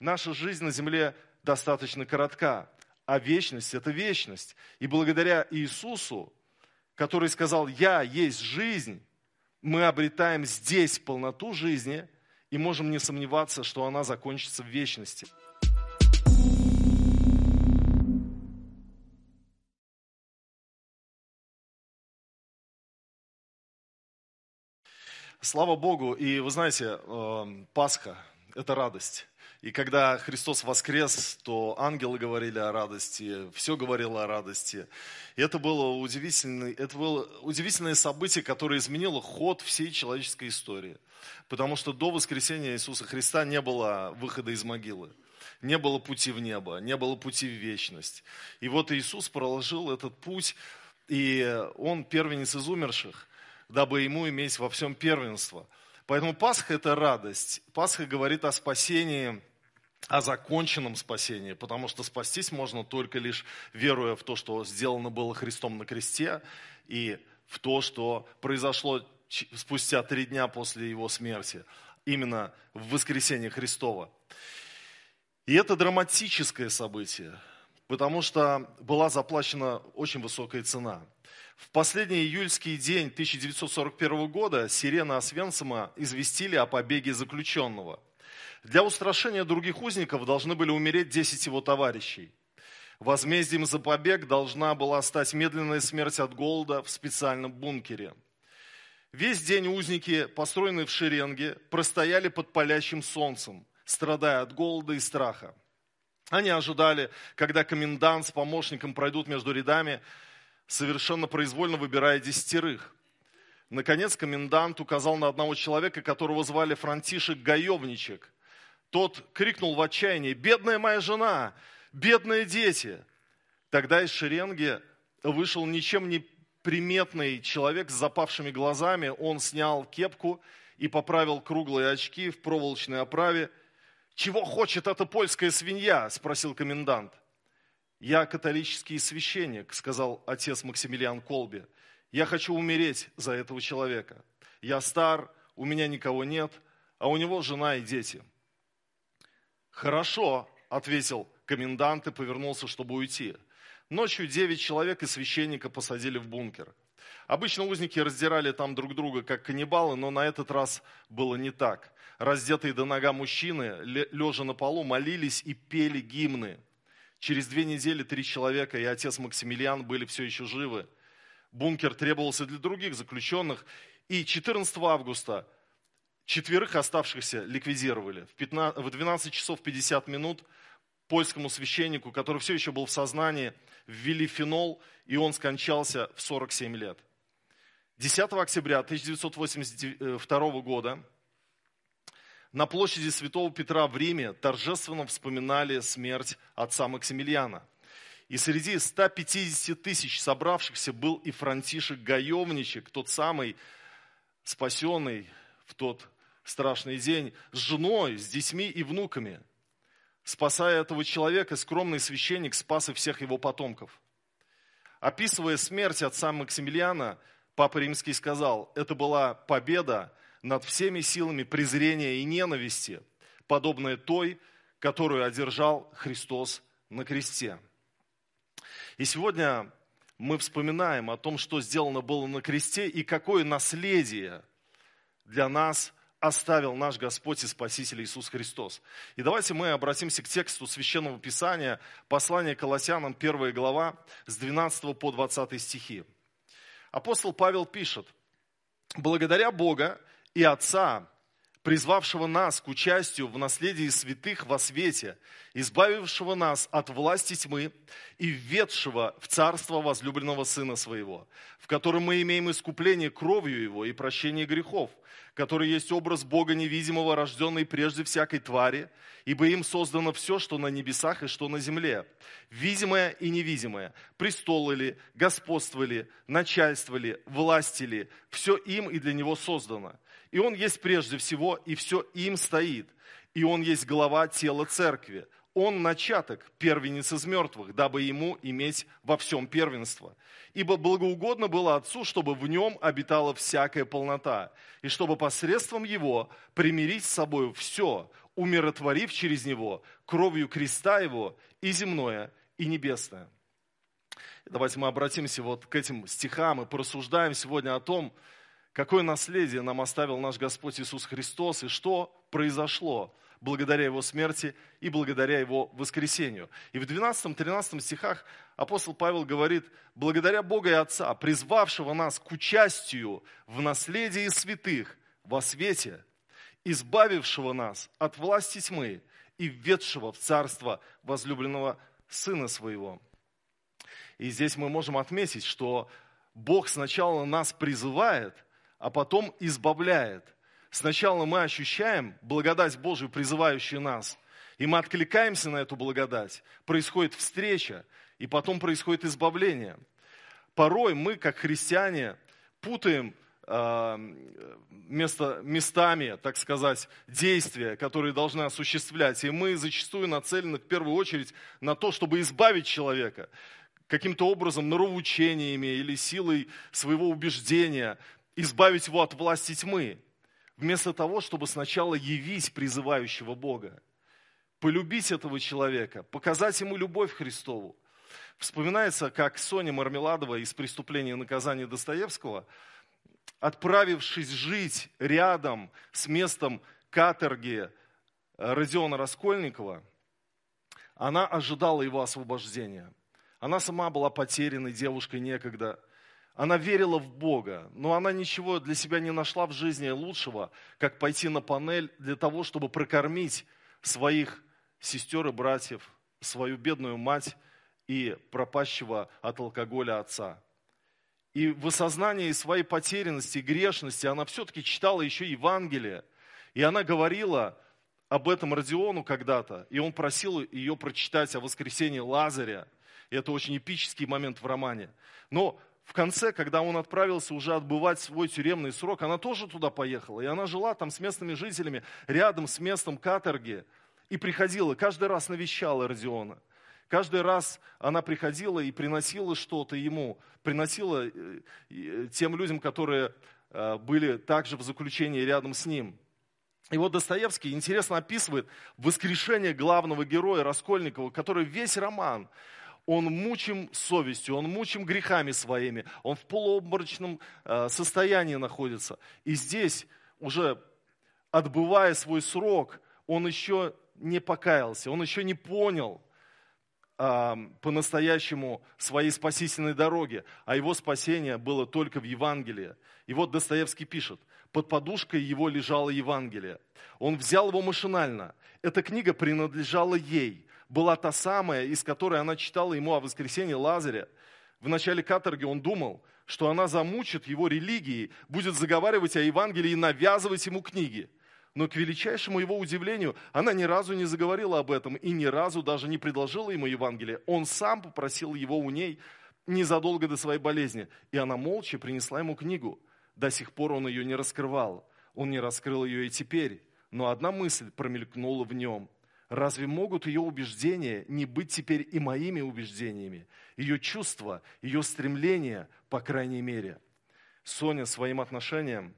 наша жизнь на земле достаточно коротка, а вечность – это вечность. И благодаря Иисусу, который сказал «Я есть жизнь», мы обретаем здесь полноту жизни и можем не сомневаться, что она закончится в вечности. Слава Богу, и вы знаете, эм, Пасха – это радость. И когда Христос воскрес, то ангелы говорили о радости, все говорило о радости. И это было, удивительное, это было удивительное событие, которое изменило ход всей человеческой истории. Потому что до воскресения Иисуса Христа не было выхода из могилы. Не было пути в небо, не было пути в вечность. И вот Иисус проложил этот путь, и Он первенец из умерших, дабы Ему иметь во всем первенство. Поэтому Пасха – это радость. Пасха говорит о спасении о законченном спасении, потому что спастись можно только лишь веруя в то, что сделано было Христом на кресте, и в то, что произошло спустя три дня после Его смерти, именно в воскресенье Христова. И это драматическое событие, потому что была заплачена очень высокая цена. В последний июльский день 1941 года сирена Освенцима известили о побеге заключенного – для устрашения других узников должны были умереть 10 его товарищей. Возмездием за побег должна была стать медленная смерть от голода в специальном бункере. Весь день узники, построенные в шеренге, простояли под палящим солнцем, страдая от голода и страха. Они ожидали, когда комендант с помощником пройдут между рядами, совершенно произвольно выбирая десятерых. Наконец комендант указал на одного человека, которого звали Франтишек Гаевничек – тот крикнул в отчаянии, бедная моя жена, бедные дети. Тогда из шеренги вышел ничем не приметный человек с запавшими глазами. Он снял кепку и поправил круглые очки в проволочной оправе. «Чего хочет эта польская свинья?» – спросил комендант. «Я католический священник», – сказал отец Максимилиан Колби. «Я хочу умереть за этого человека. Я стар, у меня никого нет, а у него жена и дети». Хорошо, ответил комендант и повернулся, чтобы уйти. Ночью девять человек и священника посадили в бункер. Обычно узники раздирали там друг друга, как каннибалы, но на этот раз было не так. Раздетые до нога мужчины, лежа на полу, молились и пели гимны. Через две недели три человека и отец Максимилиан были все еще живы. Бункер требовался для других заключенных. И 14 августа Четверых оставшихся ликвидировали. В, 15, в 12 часов 50 минут польскому священнику, который все еще был в сознании, ввели фенол, и он скончался в 47 лет. 10 октября 1982 года на площади Святого Петра в Риме торжественно вспоминали смерть отца Максимилиана. И среди 150 тысяч собравшихся был и Франтишек Гаевничек, тот самый спасенный в тот страшный день с женой, с детьми и внуками. Спасая этого человека, скромный священник спас и всех его потомков. Описывая смерть отца Максимилиана, Папа Римский сказал, это была победа над всеми силами презрения и ненависти, подобная той, которую одержал Христос на кресте. И сегодня мы вспоминаем о том, что сделано было на кресте и какое наследие для нас оставил наш Господь и Спаситель Иисус Христос. И давайте мы обратимся к тексту Священного Писания, послание Колоссянам, 1 глава, с 12 по 20 стихи. Апостол Павел пишет, «Благодаря Бога и Отца, призвавшего нас к участию в наследии святых во свете, избавившего нас от власти тьмы и введшего в царство возлюбленного Сына Своего, в котором мы имеем искупление кровью Его и прощение грехов, который есть образ Бога невидимого, рожденный прежде всякой твари, ибо им создано все, что на небесах и что на земле, видимое и невидимое, престолы ли, господство ли, власти ли, все им и для него создано – и Он есть прежде всего, и все им стоит. И Он есть глава тела церкви. Он начаток, первенец из мертвых, дабы ему иметь во всем первенство. Ибо благоугодно было Отцу, чтобы в нем обитала всякая полнота, и чтобы посредством его примирить с собой все, умиротворив через него кровью креста его и земное, и небесное. Давайте мы обратимся вот к этим стихам и порассуждаем сегодня о том, какое наследие нам оставил наш Господь Иисус Христос и что произошло благодаря Его смерти и благодаря Его воскресению. И в 12-13 стихах апостол Павел говорит, благодаря Бога и Отца, призвавшего нас к участию в наследии святых во свете, избавившего нас от власти тьмы и введшего в царство возлюбленного Сына Своего. И здесь мы можем отметить, что Бог сначала нас призывает, а потом избавляет. Сначала мы ощущаем благодать Божию, призывающую нас, и мы откликаемся на эту благодать. Происходит встреча, и потом происходит избавление. Порой мы, как христиане, путаем а, место, местами, так сказать, действия, которые должны осуществлять. И мы зачастую нацелены в первую очередь на то, чтобы избавить человека каким-то образом норовоучениями или силой своего убеждения, избавить его от власти тьмы, вместо того, чтобы сначала явить призывающего Бога, полюбить этого человека, показать ему любовь Христову. Вспоминается, как Соня Мармеладова из «Преступления и наказания Достоевского» отправившись жить рядом с местом каторги э, Родиона Раскольникова, она ожидала его освобождения. Она сама была потерянной девушкой некогда. Она верила в Бога, но она ничего для себя не нашла в жизни лучшего, как пойти на панель для того, чтобы прокормить своих сестер и братьев, свою бедную мать и пропащего от алкоголя отца. И в осознании своей потерянности, грешности она все-таки читала еще Евангелие. И она говорила об этом Родиону когда-то, и он просил ее прочитать о воскресении Лазаря. И это очень эпический момент в романе. Но в конце, когда он отправился уже отбывать свой тюремный срок, она тоже туда поехала. И она жила там с местными жителями, рядом с местом каторги. И приходила, каждый раз навещала Родиона. Каждый раз она приходила и приносила что-то ему, приносила э, э, тем людям, которые э, были также в заключении рядом с ним. И вот Достоевский интересно описывает воскрешение главного героя Раскольникова, который весь роман, он мучим совестью, он мучим грехами своими, он в полуобморочном состоянии находится. И здесь, уже отбывая свой срок, он еще не покаялся, он еще не понял, по-настоящему своей спасительной дороге, а его спасение было только в Евангелии. И вот Достоевский пишет, под подушкой его лежало Евангелие. Он взял его машинально. Эта книга принадлежала ей. Была та самая, из которой она читала ему о воскресении Лазаря. В начале каторги он думал, что она замучит его религией, будет заговаривать о Евангелии и навязывать ему книги. Но к величайшему его удивлению, она ни разу не заговорила об этом и ни разу даже не предложила ему Евангелие. Он сам попросил его у ней незадолго до своей болезни. И она молча принесла ему книгу. До сих пор он ее не раскрывал. Он не раскрыл ее и теперь. Но одна мысль промелькнула в нем. Разве могут ее убеждения не быть теперь и моими убеждениями? Ее чувства, ее стремления, по крайней мере. Соня своим отношением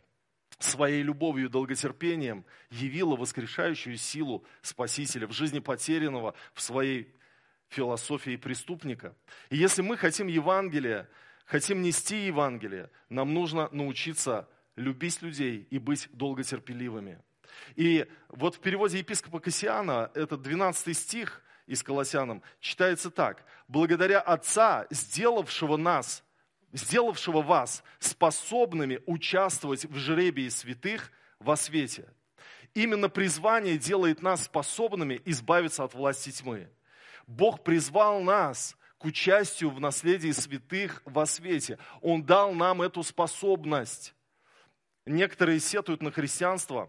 своей любовью и долготерпением явила воскрешающую силу Спасителя в жизни потерянного, в своей философии преступника. И если мы хотим Евангелия, хотим нести Евангелие, нам нужно научиться любить людей и быть долготерпеливыми. И вот в переводе епископа Кассиана, этот 12 стих из Колоссянам, читается так. «Благодаря Отца, сделавшего нас сделавшего вас способными участвовать в жребии святых во свете. Именно призвание делает нас способными избавиться от власти тьмы. Бог призвал нас к участию в наследии святых во свете. Он дал нам эту способность. Некоторые сетуют на христианство,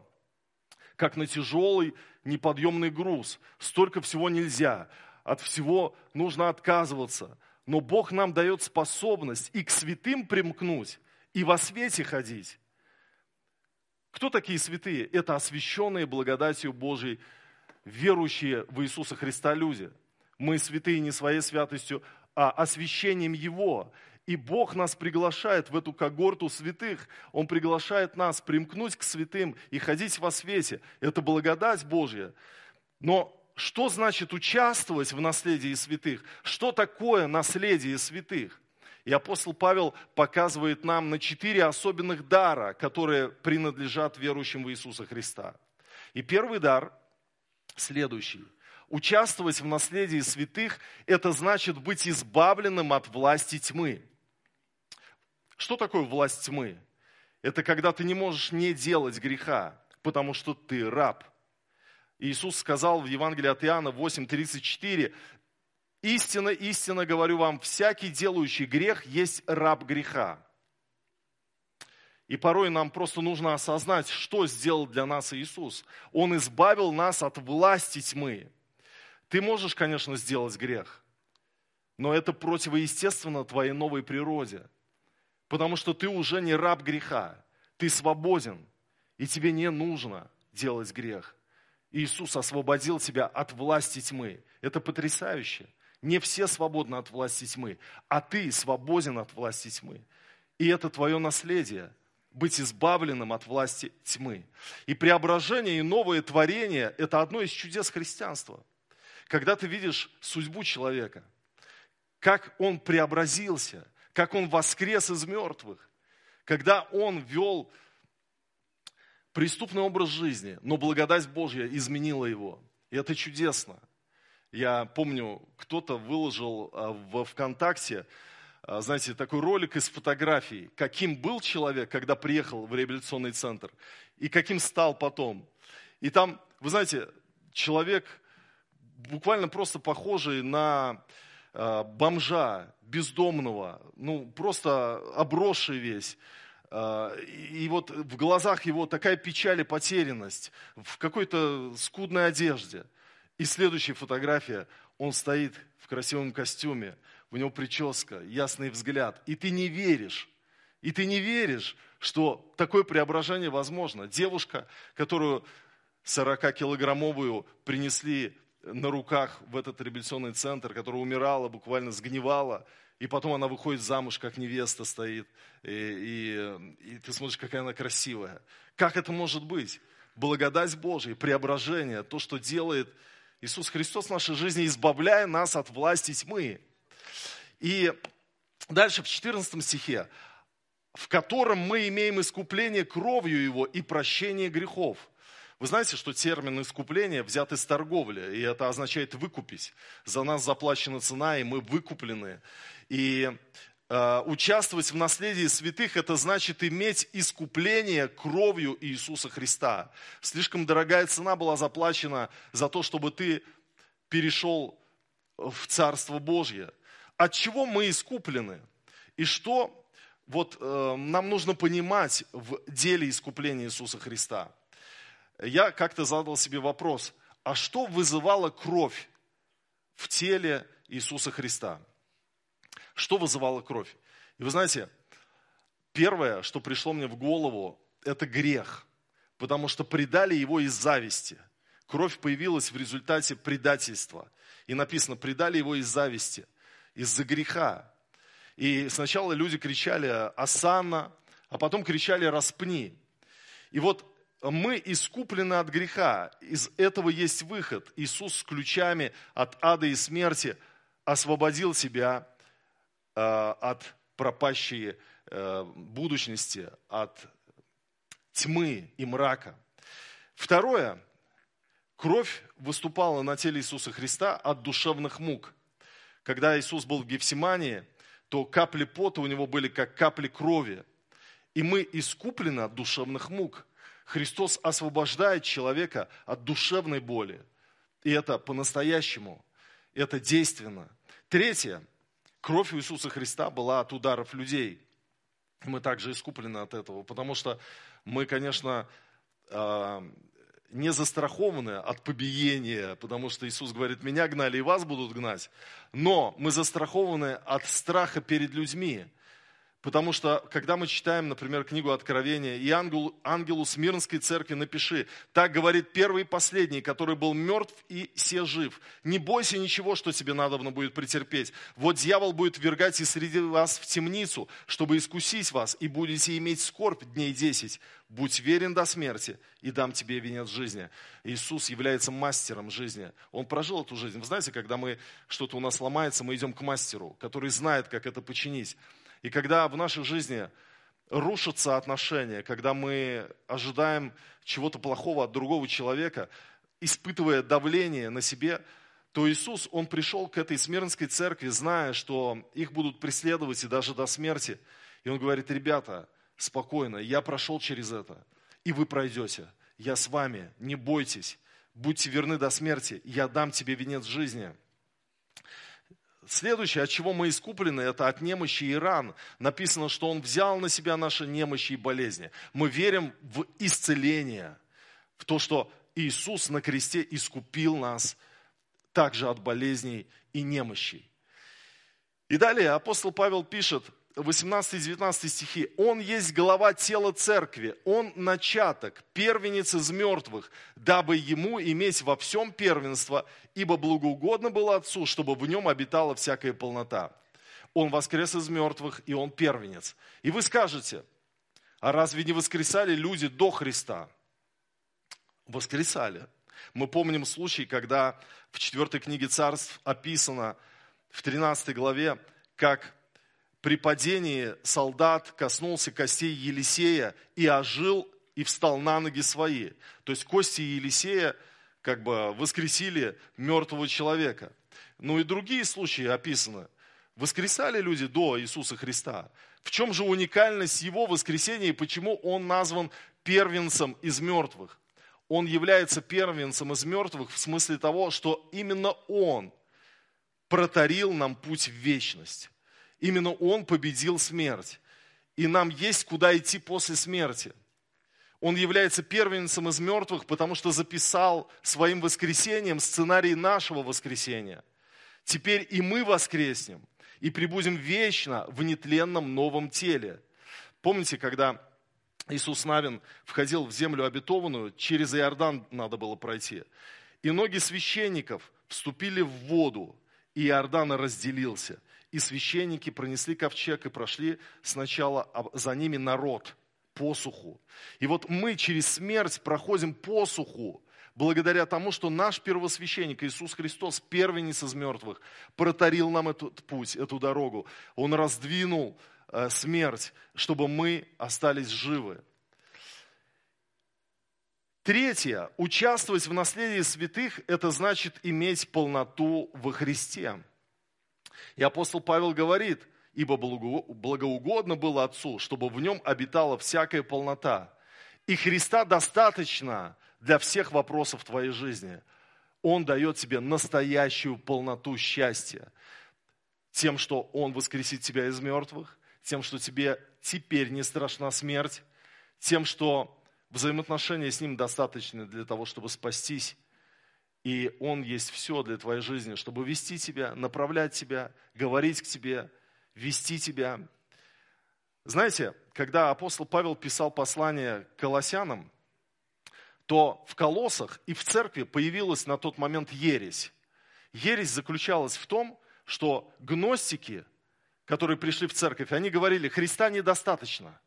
как на тяжелый неподъемный груз. Столько всего нельзя, от всего нужно отказываться – но Бог нам дает способность и к святым примкнуть, и во свете ходить. Кто такие святые? Это освященные благодатью Божией, верующие в Иисуса Христа люди. Мы святые не своей святостью, а освящением Его. И Бог нас приглашает в эту когорту святых. Он приглашает нас примкнуть к святым и ходить во свете. Это благодать Божья. Но что значит участвовать в наследии святых? Что такое наследие святых? И апостол Павел показывает нам на четыре особенных дара, которые принадлежат верующим в Иисуса Христа. И первый дар следующий. Участвовать в наследии святых – это значит быть избавленным от власти тьмы. Что такое власть тьмы? Это когда ты не можешь не делать греха, потому что ты раб. Иисус сказал в Евангелии от Иоанна 8:34, «Истинно, истинно говорю вам, всякий делающий грех есть раб греха». И порой нам просто нужно осознать, что сделал для нас Иисус. Он избавил нас от власти тьмы. Ты можешь, конечно, сделать грех, но это противоестественно твоей новой природе. Потому что ты уже не раб греха, ты свободен, и тебе не нужно делать грех. Иисус освободил тебя от власти тьмы. Это потрясающе. Не все свободны от власти тьмы, а ты свободен от власти тьмы. И это твое наследие – быть избавленным от власти тьмы. И преображение и новое творение – это одно из чудес христианства. Когда ты видишь судьбу человека, как он преобразился, как он воскрес из мертвых, когда он вел преступный образ жизни, но благодать Божья изменила его. И это чудесно. Я помню, кто-то выложил а, в ВКонтакте, а, знаете, такой ролик из фотографий, каким был человек, когда приехал в реабилитационный центр, и каким стал потом. И там, вы знаете, человек буквально просто похожий на бомжа, бездомного, ну, просто обросший весь. Э, и вот в глазах его такая печаль и потерянность, в какой-то скудной одежде. И следующая фотография, он стоит в красивом костюме, у него прическа, ясный взгляд, и ты не веришь, и ты не веришь, что такое преображение возможно. Девушка, которую 40-килограммовую принесли на руках в этот реабилитационный центр, которая умирала, буквально сгнивала, и потом она выходит замуж, как невеста стоит, и, и, и ты смотришь, какая она красивая. Как это может быть? Благодать Божия, преображение, то, что делает Иисус Христос в нашей жизни, избавляя нас от власти тьмы. И дальше в 14 стихе, в котором мы имеем искупление кровью Его и прощение грехов. Вы знаете, что термин искупление взят из торговли, и это означает выкупить. За нас заплачена цена, и мы выкуплены. И э, участвовать в наследии святых, это значит иметь искупление кровью Иисуса Христа. Слишком дорогая цена была заплачена за то, чтобы ты перешел в Царство Божье. От чего мы искуплены? И что вот, э, нам нужно понимать в деле искупления Иисуса Христа? Я как-то задал себе вопрос, а что вызывало кровь в теле Иисуса Христа? Что вызывало кровь? И вы знаете, первое, что пришло мне в голову, это грех, потому что предали его из зависти. Кровь появилась в результате предательства. И написано, предали его из зависти, из-за греха. И сначала люди кричали «Асана», а потом кричали «Распни». И вот мы искуплены от греха. Из этого есть выход. Иисус с ключами от ада и смерти освободил себя э, от пропащей э, будущности, от тьмы и мрака. Второе. Кровь выступала на теле Иисуса Христа от душевных мук. Когда Иисус был в Гефсимании, то капли пота у него были как капли крови. И мы искуплены от душевных мук – Христос освобождает человека от душевной боли. И это по-настоящему, это действенно. Третье. Кровь Иисуса Христа была от ударов людей. Мы также искуплены от этого, потому что мы, конечно, а, не застрахованы от побиения, потому что Иисус говорит, меня гнали и вас будут гнать. Но мы застрахованы от страха перед людьми, Потому что, когда мы читаем, например, книгу Откровения, и ангелу, ангелу Смирнской церкви напиши, так говорит первый и последний, который был мертв и се жив. Не бойся ничего, что тебе надобно будет претерпеть. Вот дьявол будет вергать и среди вас в темницу, чтобы искусить вас, и будете иметь скорбь дней десять. Будь верен до смерти, и дам тебе венец жизни. Иисус является мастером жизни. Он прожил эту жизнь. Вы знаете, когда мы что-то у нас ломается, мы идем к мастеру, который знает, как это починить. И когда в нашей жизни рушатся отношения, когда мы ожидаем чего-то плохого от другого человека, испытывая давление на себе, то Иисус, Он пришел к этой Смирнской церкви, зная, что их будут преследовать и даже до смерти. И Он говорит, ребята, спокойно, я прошел через это, и вы пройдете. Я с вами, не бойтесь, будьте верны до смерти, я дам тебе венец жизни. Следующее, от чего мы искуплены, это от немощи и ран. Написано, что Он взял на себя наши немощи и болезни. Мы верим в исцеление, в то, что Иисус на кресте искупил нас также от болезней и немощей. И далее апостол Павел пишет, 18-19 стихи. «Он есть голова тела церкви, он начаток, первенец из мертвых, дабы ему иметь во всем первенство, ибо благоугодно было Отцу, чтобы в нем обитала всякая полнота. Он воскрес из мертвых, и он первенец». И вы скажете, а разве не воскресали люди до Христа? Воскресали. Мы помним случай, когда в 4 книге царств описано в 13 главе, как при падении солдат коснулся костей Елисея и ожил и встал на ноги свои. То есть кости Елисея как бы воскресили мертвого человека. Ну и другие случаи описаны. Воскресали люди до Иисуса Христа. В чем же уникальность его воскресения и почему он назван первенцем из мертвых? Он является первенцем из мертвых в смысле того, что именно он протарил нам путь в вечность. Именно Он победил смерть. И нам есть куда идти после смерти. Он является первенцем из мертвых, потому что записал своим воскресением сценарий нашего воскресения. Теперь и мы воскреснем и прибудем вечно в нетленном новом теле. Помните, когда Иисус Навин входил в землю обетованную, через Иордан надо было пройти. И ноги священников вступили в воду, и Иордан разделился – и священники пронесли ковчег и прошли сначала за ними народ, посуху. И вот мы через смерть проходим посуху, благодаря тому, что наш первосвященник Иисус Христос, первенец из мертвых, протарил нам этот путь, эту дорогу. Он раздвинул э, смерть, чтобы мы остались живы. Третье. Участвовать в наследии святых – это значит иметь полноту во Христе. И апостол Павел говорит, ибо благоугодно было Отцу, чтобы в нем обитала всякая полнота. И Христа достаточно для всех вопросов твоей жизни. Он дает тебе настоящую полноту счастья. Тем, что Он воскресит тебя из мертвых, тем, что тебе теперь не страшна смерть, тем, что взаимоотношения с Ним достаточны для того, чтобы спастись, и Он есть все для твоей жизни, чтобы вести тебя, направлять тебя, говорить к тебе, вести тебя. Знаете, когда апостол Павел писал послание к колоссянам, то в колоссах и в церкви появилась на тот момент ересь. Ересь заключалась в том, что гностики, которые пришли в церковь, они говорили, Христа недостаточно.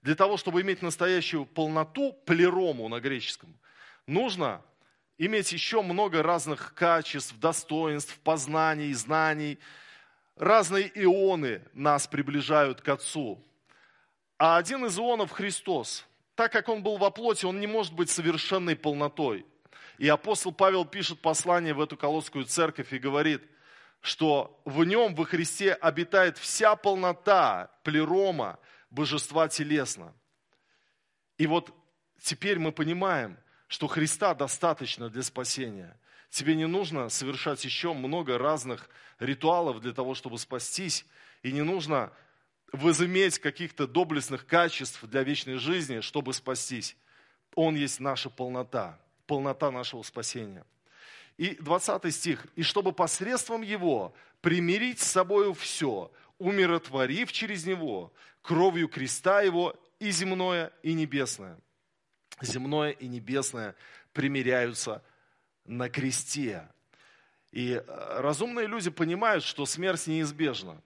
Для того, чтобы иметь настоящую полноту, плерому на греческом, нужно иметь еще много разных качеств, достоинств, познаний, знаний. Разные ионы нас приближают к Отцу. А один из ионов Христос. Так как Он был во плоти, Он не может быть совершенной полнотой. И апостол Павел пишет послание в эту Колосскую церковь и говорит, что в нем, во Христе, обитает вся полнота плерома божества телесно. И вот теперь мы понимаем – что Христа достаточно для спасения. Тебе не нужно совершать еще много разных ритуалов для того, чтобы спастись. И не нужно возыметь каких-то доблестных качеств для вечной жизни, чтобы спастись. Он есть наша полнота, полнота нашего спасения. И 20 стих. «И чтобы посредством Его примирить с собою все, умиротворив через него кровью креста его и земное, и небесное. Земное и небесное примиряются на кресте. И э, разумные люди понимают, что смерть неизбежна.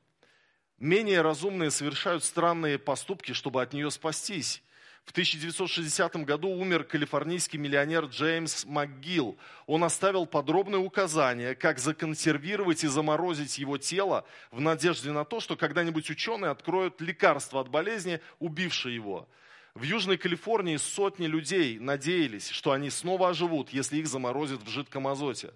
Менее разумные совершают странные поступки, чтобы от нее спастись. В 1960 году умер калифорнийский миллионер Джеймс МcГилл. Он оставил подробные указания, как законсервировать и заморозить его тело в надежде на то, что когда-нибудь ученые откроют лекарство от болезни, убившей его. В Южной Калифорнии сотни людей надеялись, что они снова оживут, если их заморозят в жидком азоте.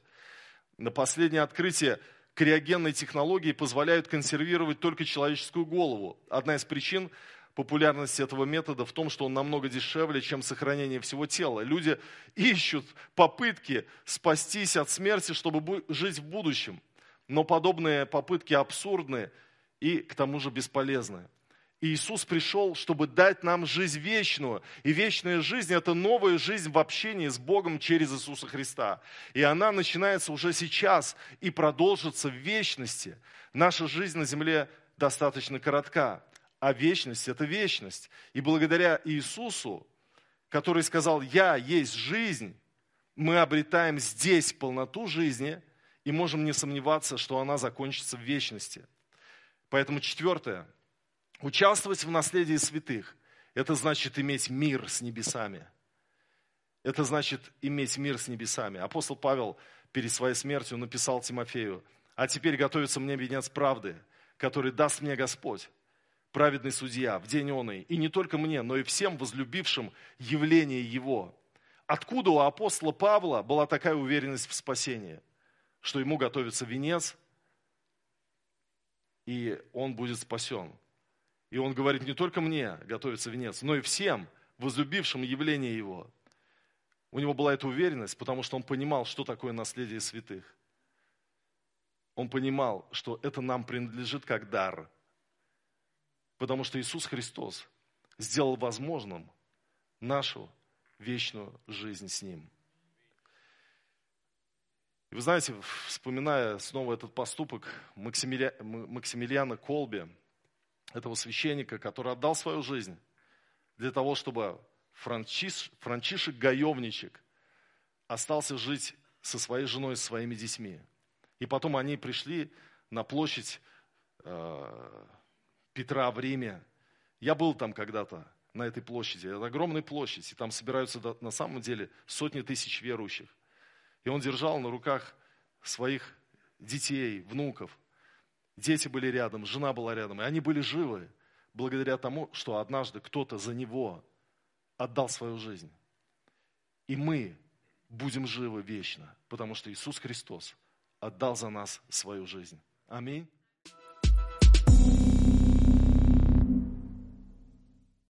На последнее открытие криогенной технологии позволяют консервировать только человеческую голову. Одна из причин популярности этого метода в том, что он намного дешевле, чем сохранение всего тела. Люди ищут попытки спастись от смерти, чтобы жить в будущем. Но подобные попытки абсурдны и к тому же бесполезны. Иисус пришел, чтобы дать нам жизнь вечную. И вечная жизнь – это новая жизнь в общении с Богом через Иисуса Христа. И она начинается уже сейчас и продолжится в вечности. Наша жизнь на земле достаточно коротка, а вечность – это вечность. И благодаря Иисусу, который сказал «Я есть жизнь», мы обретаем здесь полноту жизни и можем не сомневаться, что она закончится в вечности. Поэтому четвертое – Участвовать в наследии святых – это значит иметь мир с небесами. Это значит иметь мир с небесами. Апостол Павел перед своей смертью написал Тимофею, «А теперь готовится мне венец правды, который даст мне Господь, праведный судья, в день он и не только мне, но и всем возлюбившим явление Его». Откуда у апостола Павла была такая уверенность в спасении, что ему готовится венец, и он будет спасен? И он говорит, не только мне готовится венец, но и всем, возлюбившим явление его. У него была эта уверенность, потому что он понимал, что такое наследие святых. Он понимал, что это нам принадлежит как дар. Потому что Иисус Христос сделал возможным нашу вечную жизнь с Ним. И вы знаете, вспоминая снова этот поступок Максимилиана Колби, этого священника, который отдал свою жизнь для того, чтобы Франчиш, Франчишек Гаевничек остался жить со своей женой и своими детьми. И потом они пришли на площадь э, Петра в Риме. Я был там когда-то, на этой площади. Это огромная площадь, и там собираются на самом деле сотни тысяч верующих. И он держал на руках своих детей, внуков – Дети были рядом, жена была рядом, и они были живы благодаря тому, что однажды кто-то за него отдал свою жизнь. И мы будем живы вечно, потому что Иисус Христос отдал за нас свою жизнь. Аминь.